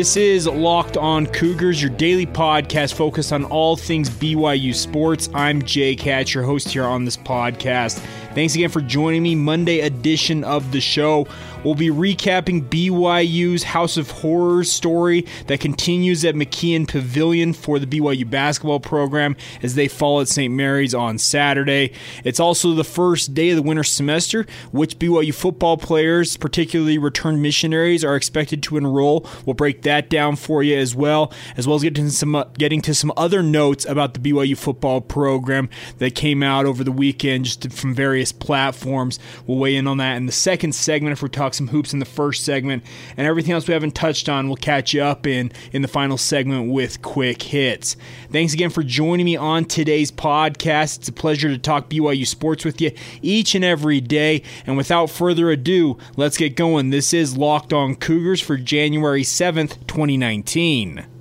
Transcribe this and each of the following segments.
This is Locked On Cougars, your daily podcast focused on all things BYU sports. I'm Jake Hatch, your host here on this podcast. Thanks again for joining me. Monday edition of the show. We'll be recapping BYU's House of Horrors story that continues at McKeon Pavilion for the BYU basketball program as they fall at St. Mary's on Saturday. It's also the first day of the winter semester, which BYU football players, particularly returned missionaries, are expected to enroll. We'll break that down for you as well, as well as getting to some getting to some other notes about the BYU football program that came out over the weekend, just from various platforms. We'll weigh in on that in the second segment if we're talking talk some hoops in the first segment, and everything else we haven't touched on, we'll catch you up in in the final segment with quick hits. Thanks again for joining me on today's podcast. It's a pleasure to talk BYU sports with you each and every day. And without further ado, let's get going. This is Locked On Cougars for January 7th, 2019.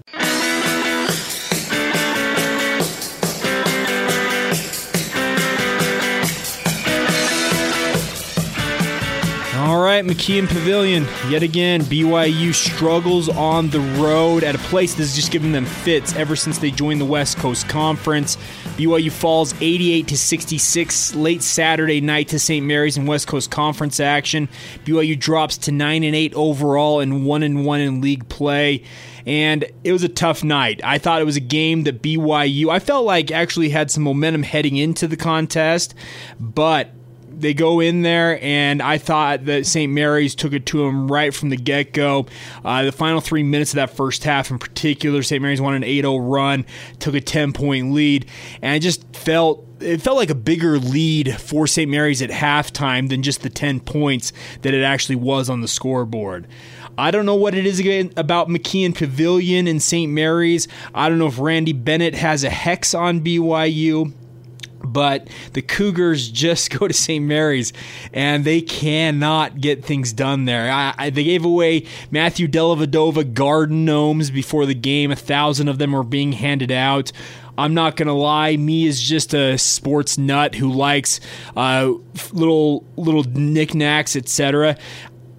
Right, McKeon Pavilion. Yet again, BYU struggles on the road at a place that's just giving them fits ever since they joined the West Coast Conference. BYU falls 88 to 66 late Saturday night to St. Mary's in West Coast Conference action. BYU drops to 9 and 8 overall and 1 and 1 in league play and it was a tough night. I thought it was a game that BYU I felt like actually had some momentum heading into the contest, but they go in there, and I thought that St. Mary's took it to them right from the get go. Uh, the final three minutes of that first half, in particular, St. Mary's won an 8 0 run, took a 10 point lead, and I just felt it felt like a bigger lead for St. Mary's at halftime than just the 10 points that it actually was on the scoreboard. I don't know what it is about McKeon Pavilion and St. Mary's. I don't know if Randy Bennett has a hex on BYU but the Cougars just go to St. Mary's and they cannot get things done there. I, I, they gave away Matthew Dellavedova garden gnomes before the game. A thousand of them were being handed out. I'm not gonna lie, me is just a sports nut who likes uh, little little knickknacks, etc.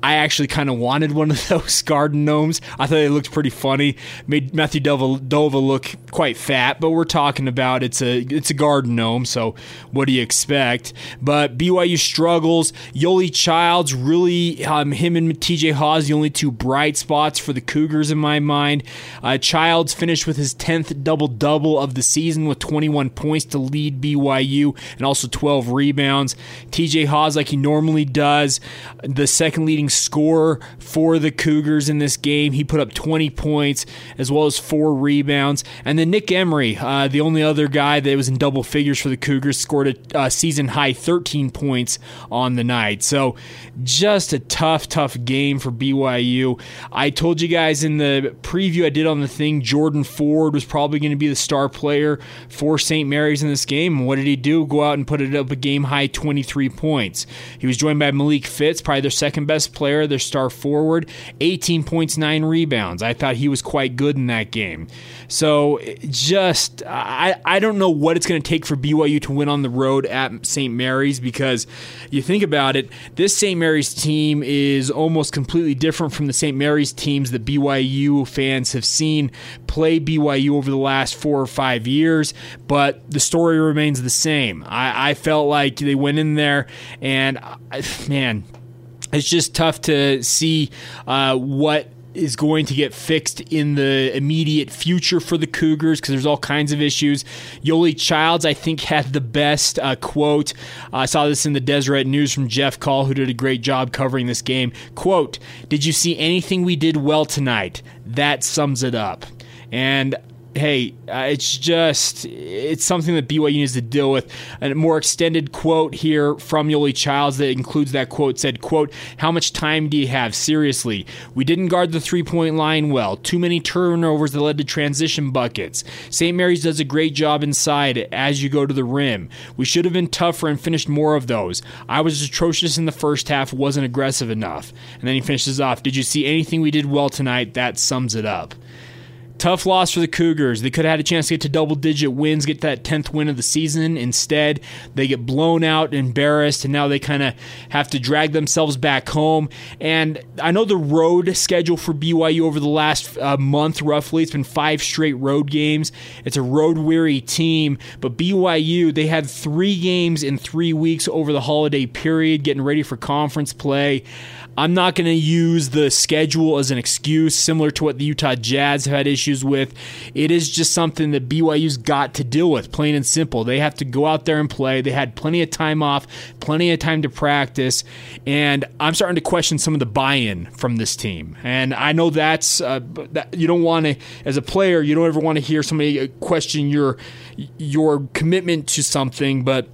I actually kind of wanted one of those garden gnomes. I thought they looked pretty funny. Made Matthew Dova look quite fat, but we're talking about it's a it's a garden gnome, so what do you expect? But BYU struggles. Yoeli Childs really um, him and TJ Haws the only two bright spots for the Cougars in my mind. Uh, Childs finished with his tenth double double of the season with 21 points to lead BYU and also 12 rebounds. TJ Haws like he normally does, the second leading scorer for the Cougars in this game. He put up 20 points as well as four rebounds. And then Nick Emery, uh, the only other guy that was in double figures for the Cougars, scored a uh, season high 13 points on the night. So just a tough, tough game for BYU. I told you guys in the preview I did on the thing, Jordan Ford was probably going to be the star player for St. Mary's in this game. what did he do? Go out and put it up a game high 23 points. He was joined by Malik Fitts, probably their second best player, their star forward, 18 points, 9 rebounds. I thought he was quite good in that game. So just, I, I don't know what it's going to take for BYU to win on the road at St. Mary's because you think about it, this St. Mary's team is almost completely different from the St. Mary's teams that BYU fans have seen play BYU over the last four or five years, but the story remains the same. I, I felt like they went in there and, man, it's just tough to see uh, what is going to get fixed in the immediate future for the Cougars because there's all kinds of issues. Yoeli Childs, I think, had the best uh, quote. I saw this in the Deseret News from Jeff Call, who did a great job covering this game. Quote, Did you see anything we did well tonight? That sums it up. And hey, uh, it's just it's something that BYU needs to deal with. A more extended quote here from Yoeli Childs that includes that quote said, "quote How much time do you have? Seriously, we didn't guard the three point line well. Too many turnovers that led to transition buckets. St. Mary's does a great job inside as you go to the rim. We should have been tougher and finished more of those. I was atrocious in the first half, wasn't aggressive enough." And then he finishes off, "Did you see anything we did well tonight? That sums it up." Tough loss for the Cougars. They could have had a chance to get to double digit wins, get that 10th win of the season. Instead, they get blown out, embarrassed, and now they kind of have to drag themselves back home. And I know the road schedule for BYU over the last uh, month, roughly, it's been five straight road games. It's a road weary team, but BYU, they had three games in three weeks over the holiday period, getting ready for conference play. I'm not going to use the schedule as an excuse, similar to what the Utah Jazz have had issues with. It is just something that BYU's got to deal with, plain and simple. They have to go out there and play. They had plenty of time off, plenty of time to practice, and I'm starting to question some of the buy-in from this team. And I know that's uh, that you don't want to, as a player, you don't ever want to hear somebody question your your commitment to something, but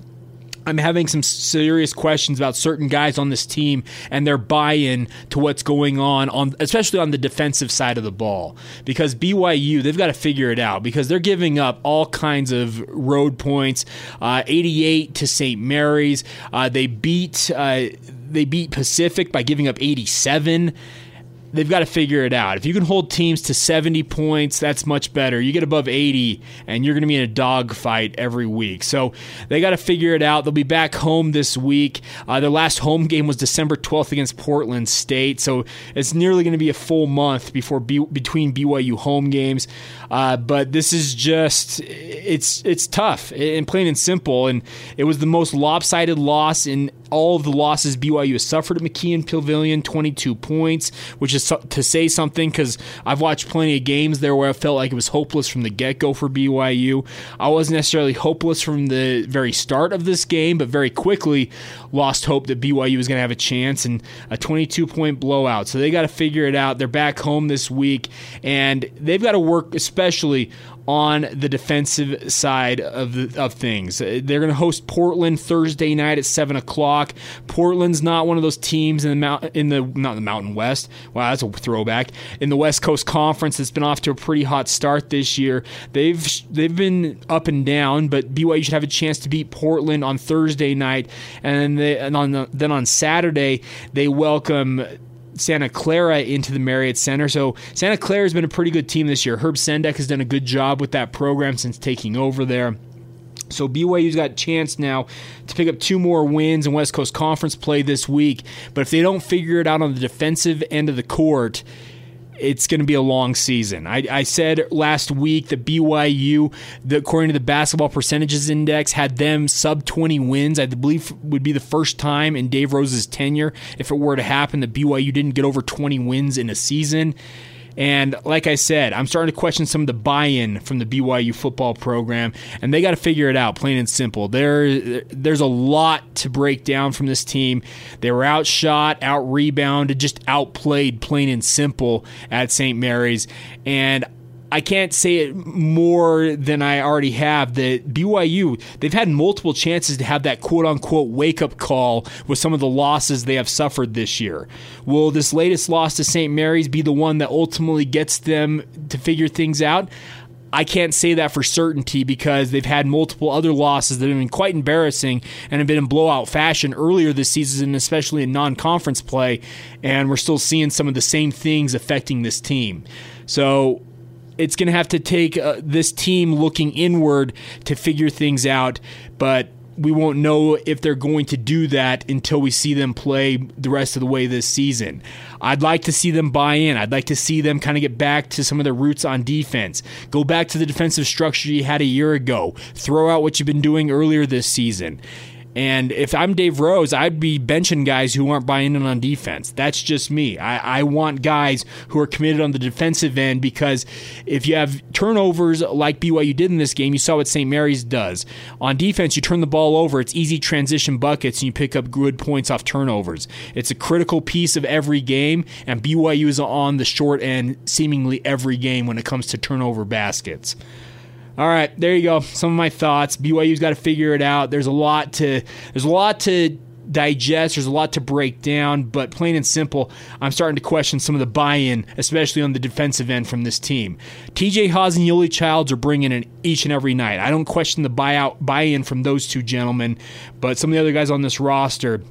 I'm having some serious questions about certain guys on this team and their buy-in to what's going on on especially on the defensive side of the ball because BYU they've got to figure it out because they're giving up all kinds of road points uh, 88 to St. Mary's uh, they beat uh, they beat Pacific by giving up 87 they've got to figure it out. If you can hold teams to 70 points, that's much better. You get above 80, and you're going to be in a dogfight every week. So they got to figure it out. They'll be back home this week. Uh, their last home game was December 12th against Portland State. So it's nearly going to be a full month before B- between BYU home games. Uh, but this is just it's it's tough and plain and simple. And it was the most lopsided loss in all of the losses BYU has suffered at McKeon Pavilion, 22 points, which is to say something because I've watched plenty of games there where I felt like it was hopeless from the get go for BYU. I wasn't necessarily hopeless from the very start of this game, but very quickly lost hope that BYU was going to have a chance and a 22 point blowout. So they got to figure it out. They're back home this week, and they've got to work especially on the defensive side of the, of things. They're going to host Portland Thursday night at seven o'clock. Portland's not one of those teams in the mount in the not the Mountain West. Wow, that's a throwback. In the West Coast Conference, that's been off to a pretty hot start this year. They've they've been up and down, but BYU should have a chance to beat Portland on Thursday night, and they, and on the, then on Saturday they welcome Santa Clara into the Marriott Center. So Santa Clara has been a pretty good team this year. Herb Sendek has done a good job with that program since taking over there. So BYU's got a chance now to pick up two more wins in West Coast Conference play this week. But if they don't figure it out on the defensive end of the court, it's going to be a long season. I, I, said last week that BYU, the, according to the Basketball Percentages Index, had them sub 20 wins. I believe would be the first time in Dave Rose's tenure, if it were to happen, that BYU didn't get over 20 wins in a season. And like I said, I'm starting to question some of the buy-in from the BYU football program, and they got to figure it out, plain and simple. There, there's a lot to break down from this team. They were outshot, out rebounded, just outplayed, plain and simple at St. Mary's, and I can't say it more than I already have that BYU, they've had multiple chances to have that quote unquote wake up call with some of the losses they have suffered this year. Will this latest loss to St. Mary's be the one that ultimately gets them to figure things out? I can't say that for certainty because they've had multiple other losses that have been quite embarrassing and have been in blowout fashion earlier this season, especially in non conference play. And we're still seeing some of the same things affecting this team. So it's going to have to take uh, this team looking inward to figure things out, but we won't know if they're going to do that until we see them play the rest of the way this season. I'd like to see them buy in. I'd like to see them kind of get back to some of their roots on defense. Go back to the defensive structure you had a year ago. Throw out what you've been doing earlier this season And if I'm Dave Rose, I'd be benching guys who aren't buying in on defense. That's just me. I, I want guys who are committed on the defensive end because if you have turnovers like BYU did in this game, you saw what St. Mary's does. On defense, you turn the ball over, it's easy transition buckets, and you pick up good points off turnovers. It's a critical piece of every game, and BYU is on the short end seemingly every game when it comes to turnover baskets. All right, there you go. Some of my thoughts. BYU's got to figure it out. There's a lot to there's a lot to digest. There's a lot to break down, but plain and simple, I'm starting to question some of the buy-in, especially on the defensive end from this team. TJ Haws and Yoeli Childs are bringing in each and every night. I don't question the buyout buy-in from those two gentlemen, but some of the other guys on this roster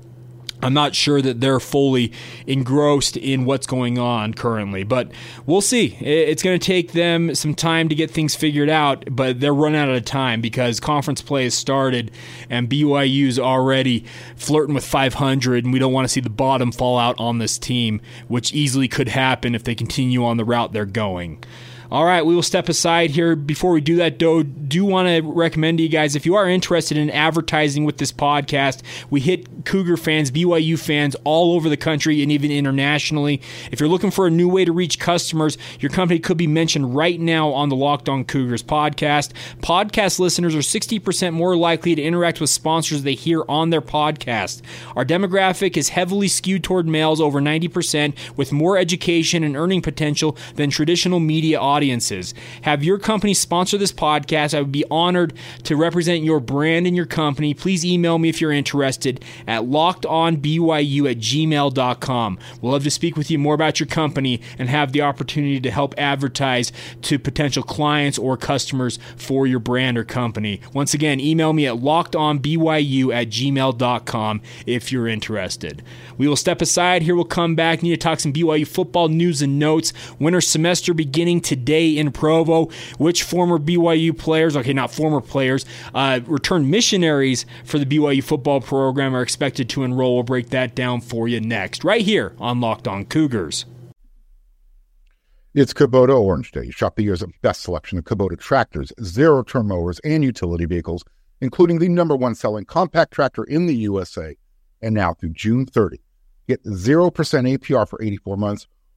I'm not sure that they're fully engrossed in what's going on currently, but we'll see. It's going to take them some time to get things figured out, but they're running out of time because conference play has started and BYU's already flirting with 500, and we don't want to see the bottom fall out on this team, which easily could happen if they continue on the route they're going. All right, we will step aside here. Before we do that, though, do want to recommend to you guys if you are interested in advertising with this podcast, we hit Cougar fans, BYU fans all over the country and even internationally. If you're looking for a new way to reach customers, your company could be mentioned right now on the Locked On Cougars podcast. Podcast listeners are 60% more likely to interact with sponsors they hear on their podcast. Our demographic is heavily skewed toward males, over 90%, with more education and earning potential than traditional media audiences audiences. Have your company sponsor this podcast. I would be honored to represent your brand and your company. Please email me if you're interested at lockedonbyu at gmail.com. We'll love to speak with you more about your company and have the opportunity to help advertise to potential clients or customers for your brand or company. Once again, email me at lockedonbyu at gmail.com if you're interested. We will step aside. Here we'll come back. Need to talk some BYU football news and notes. Winter semester beginning today today in Provo. Which former BYU players, okay, not former players, uh, returned missionaries for the BYU football program are expected to enroll. We'll break that down for you next, right here on Locked On Cougars. It's Kubota Orange Day. Shop the year's best selection of Kubota tractors, zero turn mowers, and utility vehicles, including the number one selling compact tractor in the USA. And now through June 30, get 0% APR for 84 months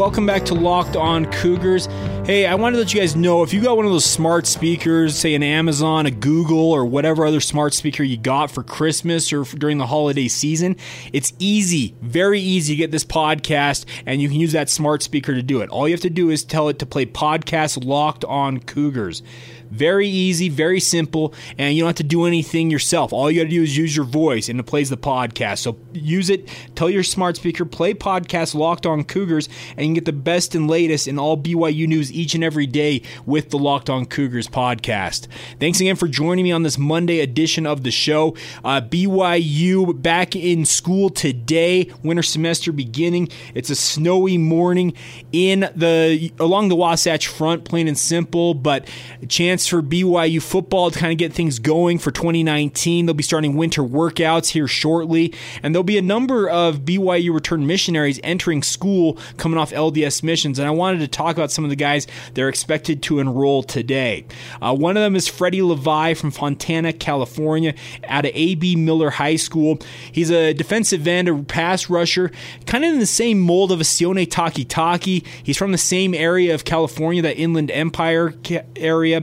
Welcome back to Locked On Cougars. Hey, I wanted to let you guys know if you got one of those smart speakers, say an Amazon, a Google, or whatever other smart speaker you got for Christmas or during the holiday season, it's easy, very easy to get this podcast, and you can use that smart speaker to do it. All you have to do is tell it to play podcast Locked On Cougars. Very easy, very simple, and you don't have to do anything yourself. All you got to do is use your voice, and it plays the podcast. So use it. Tell your smart speaker, play podcast Locked On Cougars, and you can get the best and latest in all BYU news each and every day with the Locked On Cougars podcast. Thanks again for joining me on this Monday edition of the show. Uh, BYU back in school today, winter semester beginning. It's a snowy morning in the along the Wasatch Front, plain and simple, but chance for BYU football to kind of get things going for 2019. They'll be starting winter workouts here shortly, and there'll be a number of BYU return missionaries entering school coming off LDS missions. And I wanted to talk about some of the guys they're expected to enroll today. Uh, one of them is Freddie Levi from Fontana, California, out of AB Miller High School. He's a defensive end, a pass rusher, kind of in the same mold of a Sione Takitaki. He's from the same area of California, that Inland Empire area.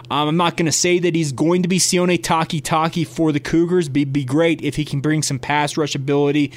Um, I'm not going to say that he's going to be Sione Takitaki for the Cougars. Be be great if he can bring some pass rush ability.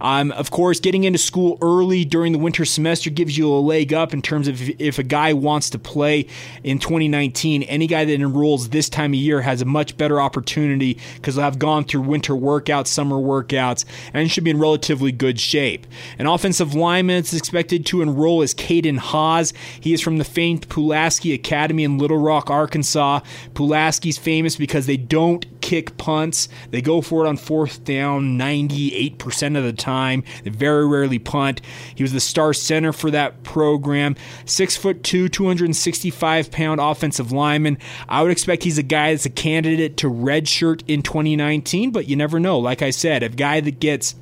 Um, of course, getting into school early during the winter semester gives you a leg up in terms of if, if a guy wants to play in 2019. Any guy that enrolls this time of year has a much better opportunity because they'll have gone through winter workouts, summer workouts, and should be in relatively good shape. An offensive lineman is expected to enroll is Caden Haws. He is from the famed Pulaski Academy in Little Rock, Arkansas. Pulaski's famous because they don't kick punts. They go for it on fourth down 98% of the time. They very rarely punt. He was the star center for that program. Six foot two, 265 pound offensive lineman. I would expect he's a guy that's a candidate to redshirt in 2019, but you never know. Like I said, a guy that gets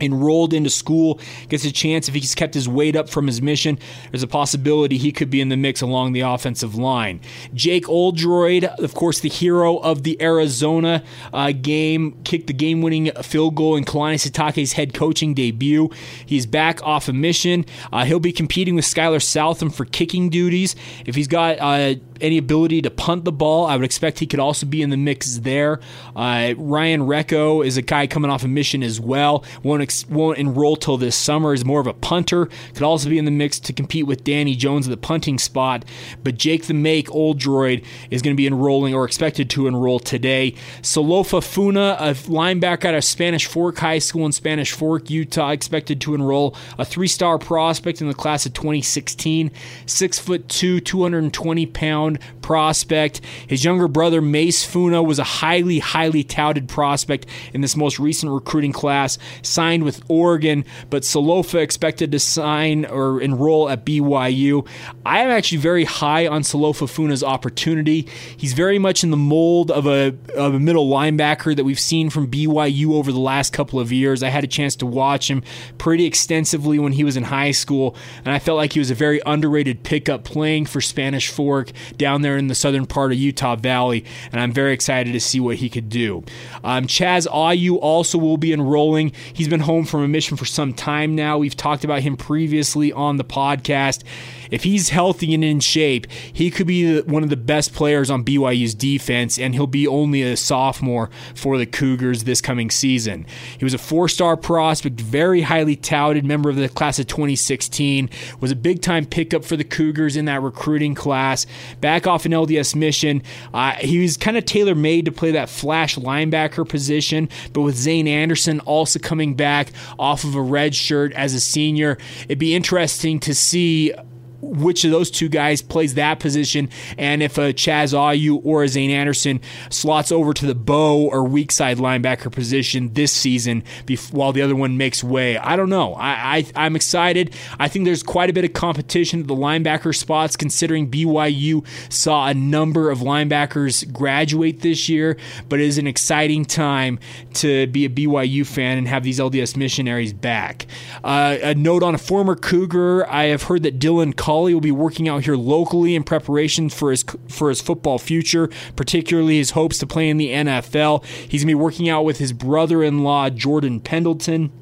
enrolled into school, gets a chance if he's kept his weight up from his mission, there's a possibility he could be in the mix along the offensive line. Jake Oldroyd, of course, the hero of the Arizona uh, game, kicked the game winning field goal in Kalani Sitake's head coaching debut. He's back off a mission. Uh, he'll be competing with Skylar Southam for kicking duties. If he's got uh, any ability to punt the ball. I would expect he could also be in the mix there. Uh, Ryan Rehkow is a guy coming off a mission as well. Won't ex- won't enroll till this summer. Is more of a punter. Could also be in the mix to compete with Danny Jones at the punting spot. But Jake the Make Oldroyd, is going to be enrolling or expected to enroll today. Salofa Funa, a linebacker out of Spanish Fork High School in Spanish Fork, Utah, expected to enroll. A three-star prospect in the class of 2016. Six foot two, 220 pound round prospect. His younger brother, Mase Funa, was a highly, highly touted prospect in this most recent recruiting class, signed with Oregon, but Salofa expected to sign or enroll at BYU. I am actually very high on Salofa Funa's opportunity. He's very much in the mold of a, of a middle linebacker that we've seen from BYU over the last couple of years. I had a chance to watch him pretty extensively when he was in high school, and I felt like he was a very underrated pickup playing for Spanish Fork down there in the southern part of Utah Valley, and I'm very excited to see what he could do. Um, Chaz Ayu also will be enrolling. He's been home from a mission for some time now. We've talked about him previously on the podcast. If he's healthy and in shape, he could be one of the best players on BYU's defense, and he'll be only a sophomore for the Cougars this coming season. He was a four star prospect, very highly touted member of the class of 2016, was a big time pickup for the Cougars in that recruiting class. Back off an LDS mission, uh, he was kind of tailor made to play that flash linebacker position, but with Zayne Anderson also coming back off of a red shirt as a senior, it'd be interesting to see which of those two guys plays that position, and if a Chaz Ayu or a Zayne Anderson slots over to the bow or weak side linebacker position this season, while the other one makes way. I don't know. I, I am excited. I think there's quite a bit of competition at the linebacker spots, considering BYU saw a number of linebackers graduate this year. But it is an exciting time to be a BYU fan and have these LDS missionaries back. Uh, a note on a former Cougar: I have heard that Dylan. Collie will be working out here locally in preparation for his for his football future, particularly his hopes to play in the NFL. He's going to be working out with his brother-in-law Jordan Pendleton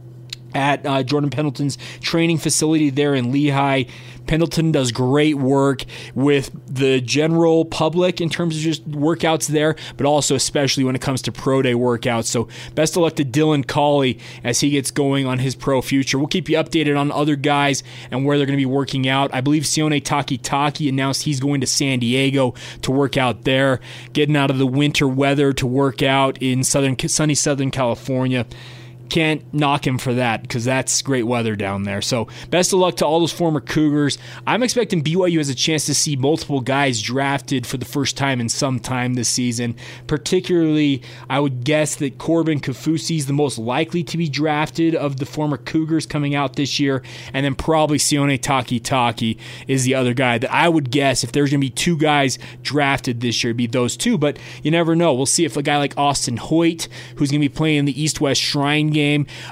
at uh, Jordan Pendleton's training facility there in Lehi. Pendleton does great work with the general public in terms of just workouts there, but also especially when it comes to pro day workouts. So best of luck to Dylan Collie as he gets going on his pro future. We'll keep you updated on other guys and where they're going to be working out. I believe Sione Takitaki announced he's going to San Diego to work out there, getting out of the winter weather to work out in southern sunny Southern California can't knock him for that because that's great weather down there. So, best of luck to all those former Cougars. I'm expecting BYU has a chance to see multiple guys drafted for the first time in some time this season. Particularly, I would guess that Corbin Kaufusi is the most likely to be drafted of the former Cougars coming out this year, and then probably Sione Takitaki is the other guy that I would guess if there's going to be two guys drafted this year, it'd be those two. But you never know. We'll see if a guy like Austin Hoyt, who's going to be playing in the East West Shrine game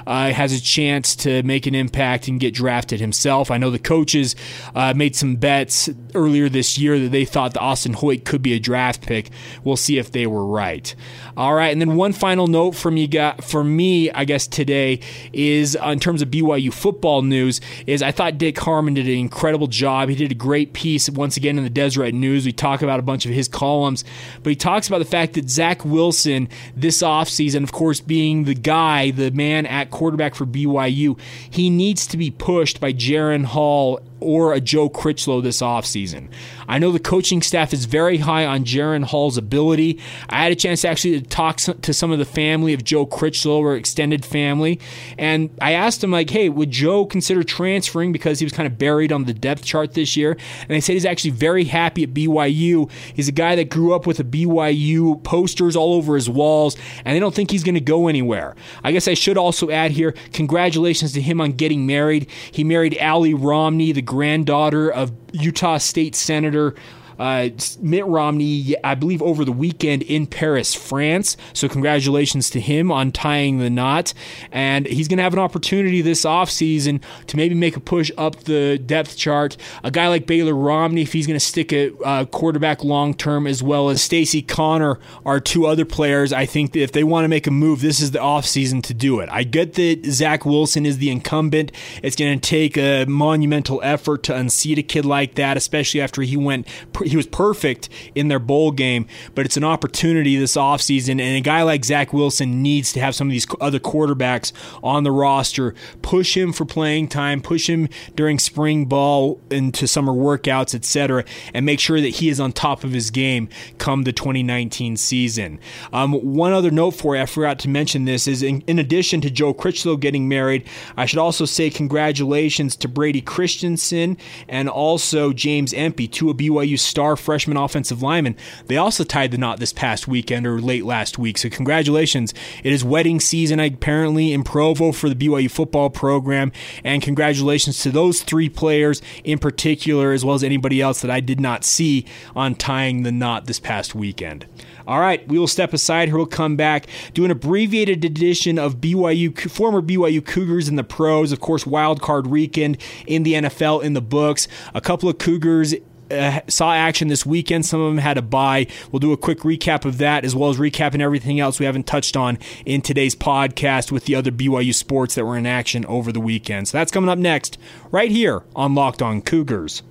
uh, has a chance to make an impact and get drafted himself. I know the coaches uh, made some bets earlier this year that they thought the Austin Hoyt could be a draft pick. We'll see if they were right. All right, and then one final note from you got for me, I guess today is uh, in terms of BYU football news is I thought Dick Harmon did an incredible job. He did a great piece once again in the Deseret News. We talk about a bunch of his columns, but he talks about the fact that Zach Wilson this offseason, of course, being the guy, the man at quarterback for BYU, he needs to be pushed by Jaren Hall or a Joe Critchlow this offseason. I know the coaching staff is very high on Jaren Hall's ability. I had a chance actually to talk to some of the family of Joe Critchlow or extended family, and I asked him like, "Hey, would Joe consider transferring because he was kind of buried on the depth chart this year?" And they said he's actually very happy at BYU. He's a guy that grew up with a BYU posters all over his walls, and they don't think he's going to go anywhere. I guess I should also add here, congratulations to him on getting married. He married Ali Romney, the granddaughter of Utah State Senator uh, Mitt Romney, I believe, over the weekend in Paris, France. So, congratulations to him on tying the knot. And he's going to have an opportunity this offseason to maybe make a push up the depth chart. A guy like Baylor Romney, if he's going to stick a uh, quarterback long term, as well as Stacy Connor, are two other players. I think that if they want to make a move, this is the offseason to do it. I get that Zach Wilson is the incumbent. It's going to take a monumental effort to unseat a kid like that, especially after he went he was perfect in their bowl game, but it's an opportunity this offseason. And a guy like Zach Wilson needs to have some of these other quarterbacks on the roster, push him for playing time, push him during spring ball into summer workouts, etc., and make sure that he is on top of his game come the 2019 season. Um, one other note for you, I forgot to mention this, is in, in addition to Joe Critchlow getting married, I should also say congratulations to Brady Christensen and also James Empey, two of BYU star freshman offensive lineman. They also tied the knot this past weekend or late last week. So congratulations. It is wedding season apparently in Provo for the BYU football program. And congratulations to those three players in particular, as well as anybody else that I did not see on tying the knot this past weekend. All right, we will step aside here. We'll come back, do an abbreviated edition of BYU, former BYU Cougars in the pros. Of course, wild card weekend in the NFL in the books. A couple of Cougars uh, saw action this weekend. Some of them had a buy. We'll do a quick recap of that as well as recapping everything else we haven't touched on in today's podcast with the other BYU sports that were in action over the weekend. So that's coming up next, right here on Locked On Cougars.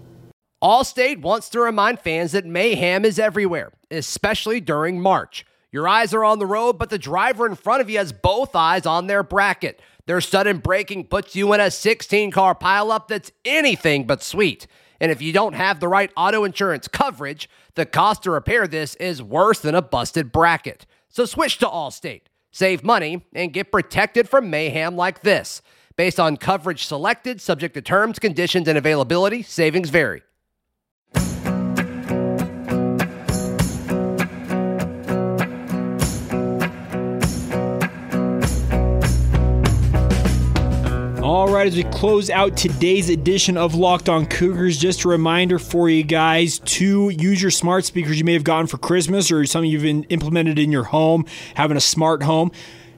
Allstate wants to remind fans that mayhem is everywhere, especially during March. Your eyes are on the road, but the driver in front of you has both eyes on their bracket. Their sudden braking puts you in a 16 car pileup that's anything but sweet. And if you don't have the right auto insurance coverage, the cost to repair this is worse than a busted bracket. So switch to Allstate, save money, and get protected from mayhem like this. Based on coverage selected, subject to terms, conditions, and availability, savings vary. All right, as we close out today's edition of Locked On Cougars, just a reminder for you guys to use your smart speakers you may have gotten for Christmas or something you've implemented in your home, having a smart home.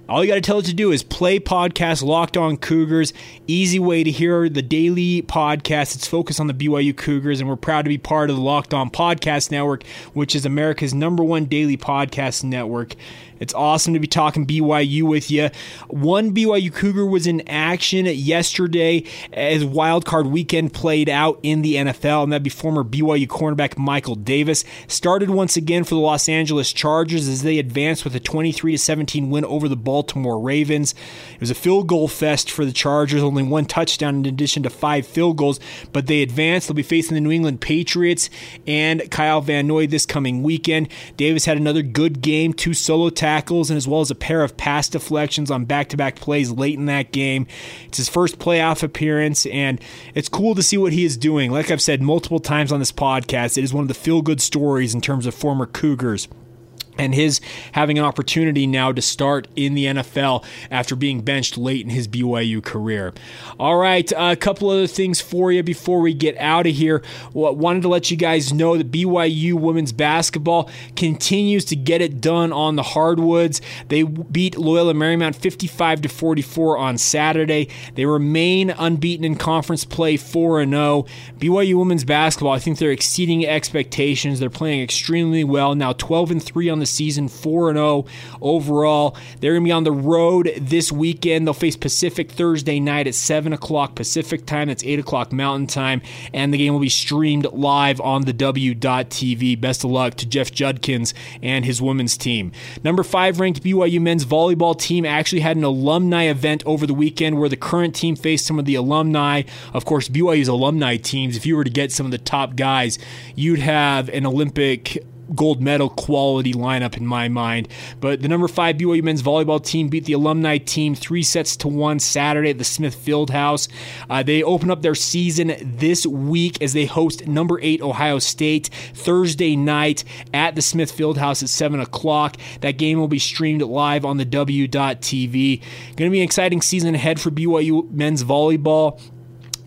All you got to tell it to do is play podcast Locked On Cougars. Easy way to hear the daily podcast. It's focused on the BYU Cougars, and we're proud to be part of the Locked On Podcast Network, which is America's number one daily podcast network. It's awesome to be talking BYU with you. One BYU Cougar was in action yesterday as wild card weekend played out in the NFL, and that'd be former BYU cornerback Michael Davis. Started once again for the Los Angeles Chargers as they advanced with a 23 17 win over the Baltimore Ravens. It was a field goal fest for the Chargers, only one touchdown in addition to five field goals, but they advanced. They'll be facing the New England Patriots and Kyle Van Noy this coming weekend. Davis had another good game, two solo tackles tackles and as well as a pair of pass deflections on back to back plays late in that game. It's his first playoff appearance, and it's cool to see what he is doing. Like I've said multiple times on this podcast, it is one of the feel good stories in terms of former Cougars and his having an opportunity now to start in the NFL after being benched late in his BYU career. All right, a couple other things for you before we get out of here. Well, wanted to let you guys know that BYU women's basketball continues to get it done on the hardwoods. They beat Loyola Marymount 55 to 44 on Saturday. They remain unbeaten in conference play 4 and 0. BYU women's basketball, I think they're exceeding expectations. They're playing extremely well now, 12 and 3 on the season, 4 0 overall. They're going to be on the road this weekend. They'll face Pacific Thursday night at 7 o'clock Pacific time. That's 8 o'clock Mountain time. And the game will be streamed live on the W.TV. Best of luck to Jeff Judkins and his women's team. Number five ranked BYU men's volleyball team actually had an alumni event over the weekend where the current team faced some of the alumni. Of course, BYU's alumni teams, if you were to get some of the top guys, you'd have an Olympic gold medal quality lineup in my mind. But the number five BYU men's volleyball team beat the alumni team three sets to one Saturday at the Smith Fieldhouse. Uh, they open up their season this week as they host number eight Ohio State Thursday night at the Smith Fieldhouse at seven o'clock. That game will be streamed live on the W.TV. Going to be an exciting season ahead for BYU men's volleyball.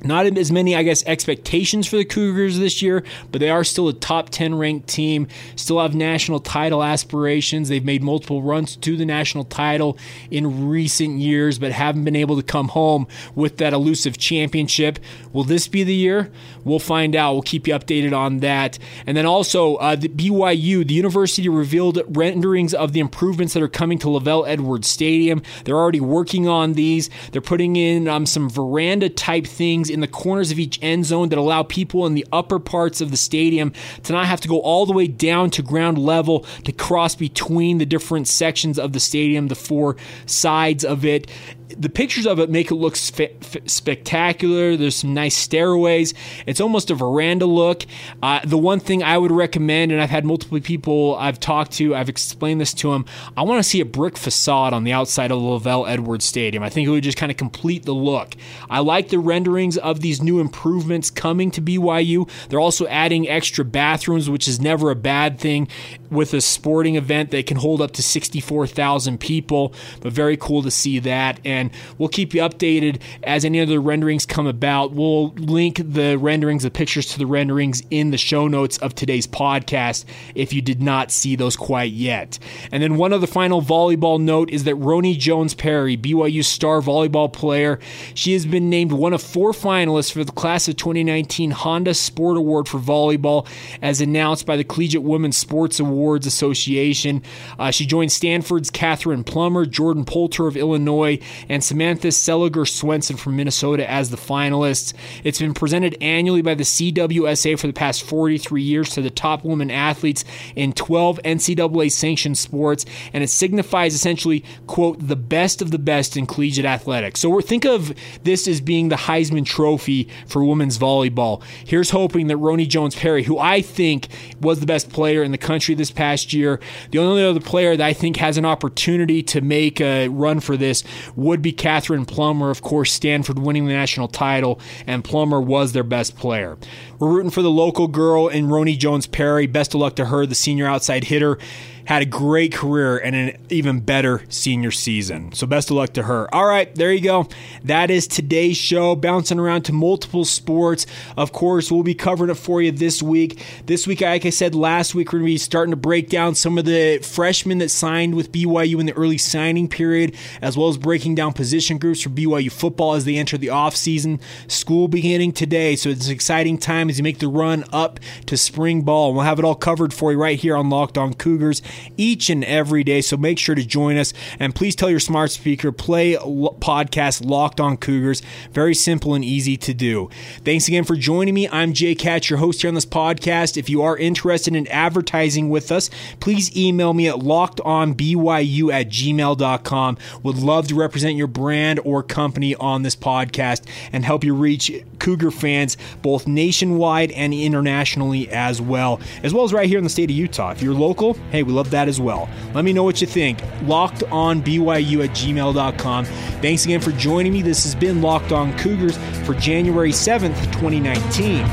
Not as many, I guess, expectations for the Cougars this year, but they are still a top 10 ranked team, still have national title aspirations. They've made multiple runs to the national title in recent years, but haven't been able to come home with that elusive championship. Will this be the year? We'll find out. We'll keep you updated on that. And then also, uh, the BYU, the university revealed renderings of the improvements that are coming to LaVell Edwards Stadium. They're already working on these, they're putting in um, some veranda type things in the corners of each end zone that allow people in the upper parts of the stadium to not have to go all the way down to ground level to cross between the different sections of the stadium, the four sides of it the pictures of it make it look spe- spectacular. There's some nice stairways. It's almost a veranda look. Uh, the one thing I would recommend, and I've had multiple people I've talked to, I've explained this to them. I want to see a brick facade on the outside of LaVell Edwards Stadium. I think it would just kind of complete the look. I like the renderings of these new improvements coming to BYU. They're also adding extra bathrooms, which is never a bad thing with a sporting event that can hold up to 64,000 people. But very cool to see that. And and we'll keep you updated as any other renderings come about. We'll link the renderings, the pictures to the renderings in the show notes of today's podcast if you did not see those quite yet. And then one other final volleyball note is that Roni Jones Perry, BYU star volleyball player, she has been named one of four finalists for the class of 2019 Honda Sport Award for volleyball, as announced by the Collegiate Women's Sports Awards Association. Uh, she joined Stanford's Kathryn Plummer, Jordan Poulter of Illinois, and Samantha Seliger Swenson from Minnesota as the finalists. It's been presented annually by the CWSA for the past 43 years to the top women athletes in 12 NCAA sanctioned sports, and it signifies essentially, quote, the best of the best in collegiate athletics. So we think of this as being the Heisman Trophy for women's volleyball. Here's hoping that Roni Jones Perry, who I think was the best player in the country this past year, the only other player that I think has an opportunity to make a run for this would would be Kathryn Plummer. Of course, Stanford winning the national title, and Plummer was their best player. We're rooting for the local girl in Roni Jones Perry. Best of luck to her, the senior outside hitter had a great career and an even better senior season. So best of luck to her. All right, there you go. That is today's show, bouncing around to multiple sports. Of course, we'll be covering it for you this week. This week, like I said last week, we're going to be starting to break down some of the freshmen that signed with BYU in the early signing period, as well as breaking down position groups for BYU football as they enter the offseason. School beginning today, so it's an exciting time as you make the run up to spring ball. We'll have it all covered for you right here on Locked On Cougars each and every day. So make sure to join us and please tell your smart speaker, play podcast Locked On Cougars. Very simple and easy to do. Thanks again for joining me. I'm Jake Hatch, your host here on this podcast. If you are interested in advertising with us, please email me at lockedonbyu at gmail.com. Would love to represent your brand or company on this podcast and help you reach Cougar fans both nationwide and internationally as well, as well as right here in the state of Utah. If you're local, hey, we love that as well. Let me know what you think. Locked on BYU at gmail.com. Thanks again for joining me. This has been Locked on Cougars for January 7th, 2019.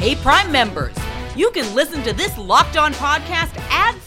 Hey, Prime members, you can listen to this locked on podcast ad